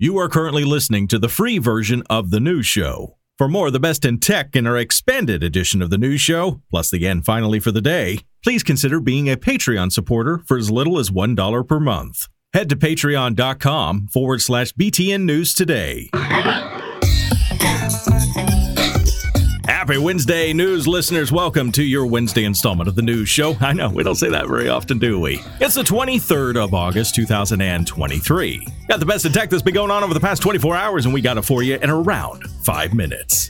You are currently listening to the free version of The News Show. For more of the best in tech in our expanded edition of The News Show, plus the end finally for the day, please consider being a Patreon supporter for as little as $1 per month. Head to patreon.com forward slash BTN News today. Happy Wednesday, news listeners. Welcome to your Wednesday installment of the news show. I know we don't say that very often, do we? It's the 23rd of August, 2023. Got the best of tech that's been going on over the past 24 hours, and we got it for you in around five minutes.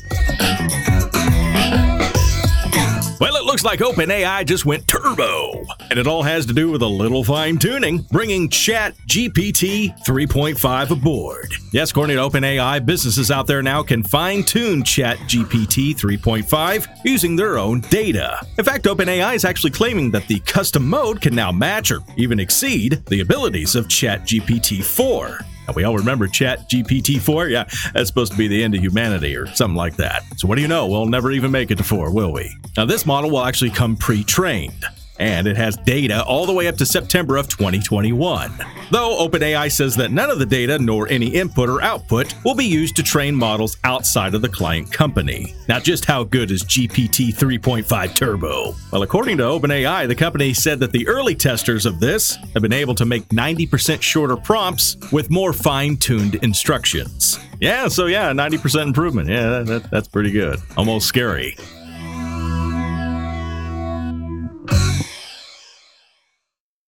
Looks like OpenAI just went turbo. And it all has to do with a little fine tuning, bringing Chat GPT 3.5 aboard. Yes, according to OpenAI, businesses out there now can fine tune Chat GPT 3.5 using their own data. In fact, OpenAI is actually claiming that the custom mode can now match or even exceed the abilities of Chat GPT 4. And we all remember Chat GPT 4? Yeah, that's supposed to be the end of humanity or something like that. So, what do you know? We'll never even make it to 4, will we? Now, this model will actually come pre trained and it has data all the way up to September of 2021. Though OpenAI says that none of the data nor any input or output will be used to train models outside of the client company. Now, just how good is GPT 3.5 Turbo? Well, according to OpenAI, the company said that the early testers of this have been able to make 90% shorter prompts with more fine tuned instructions. Yeah, so yeah, 90% improvement. Yeah, that, that, that's pretty good. Almost scary.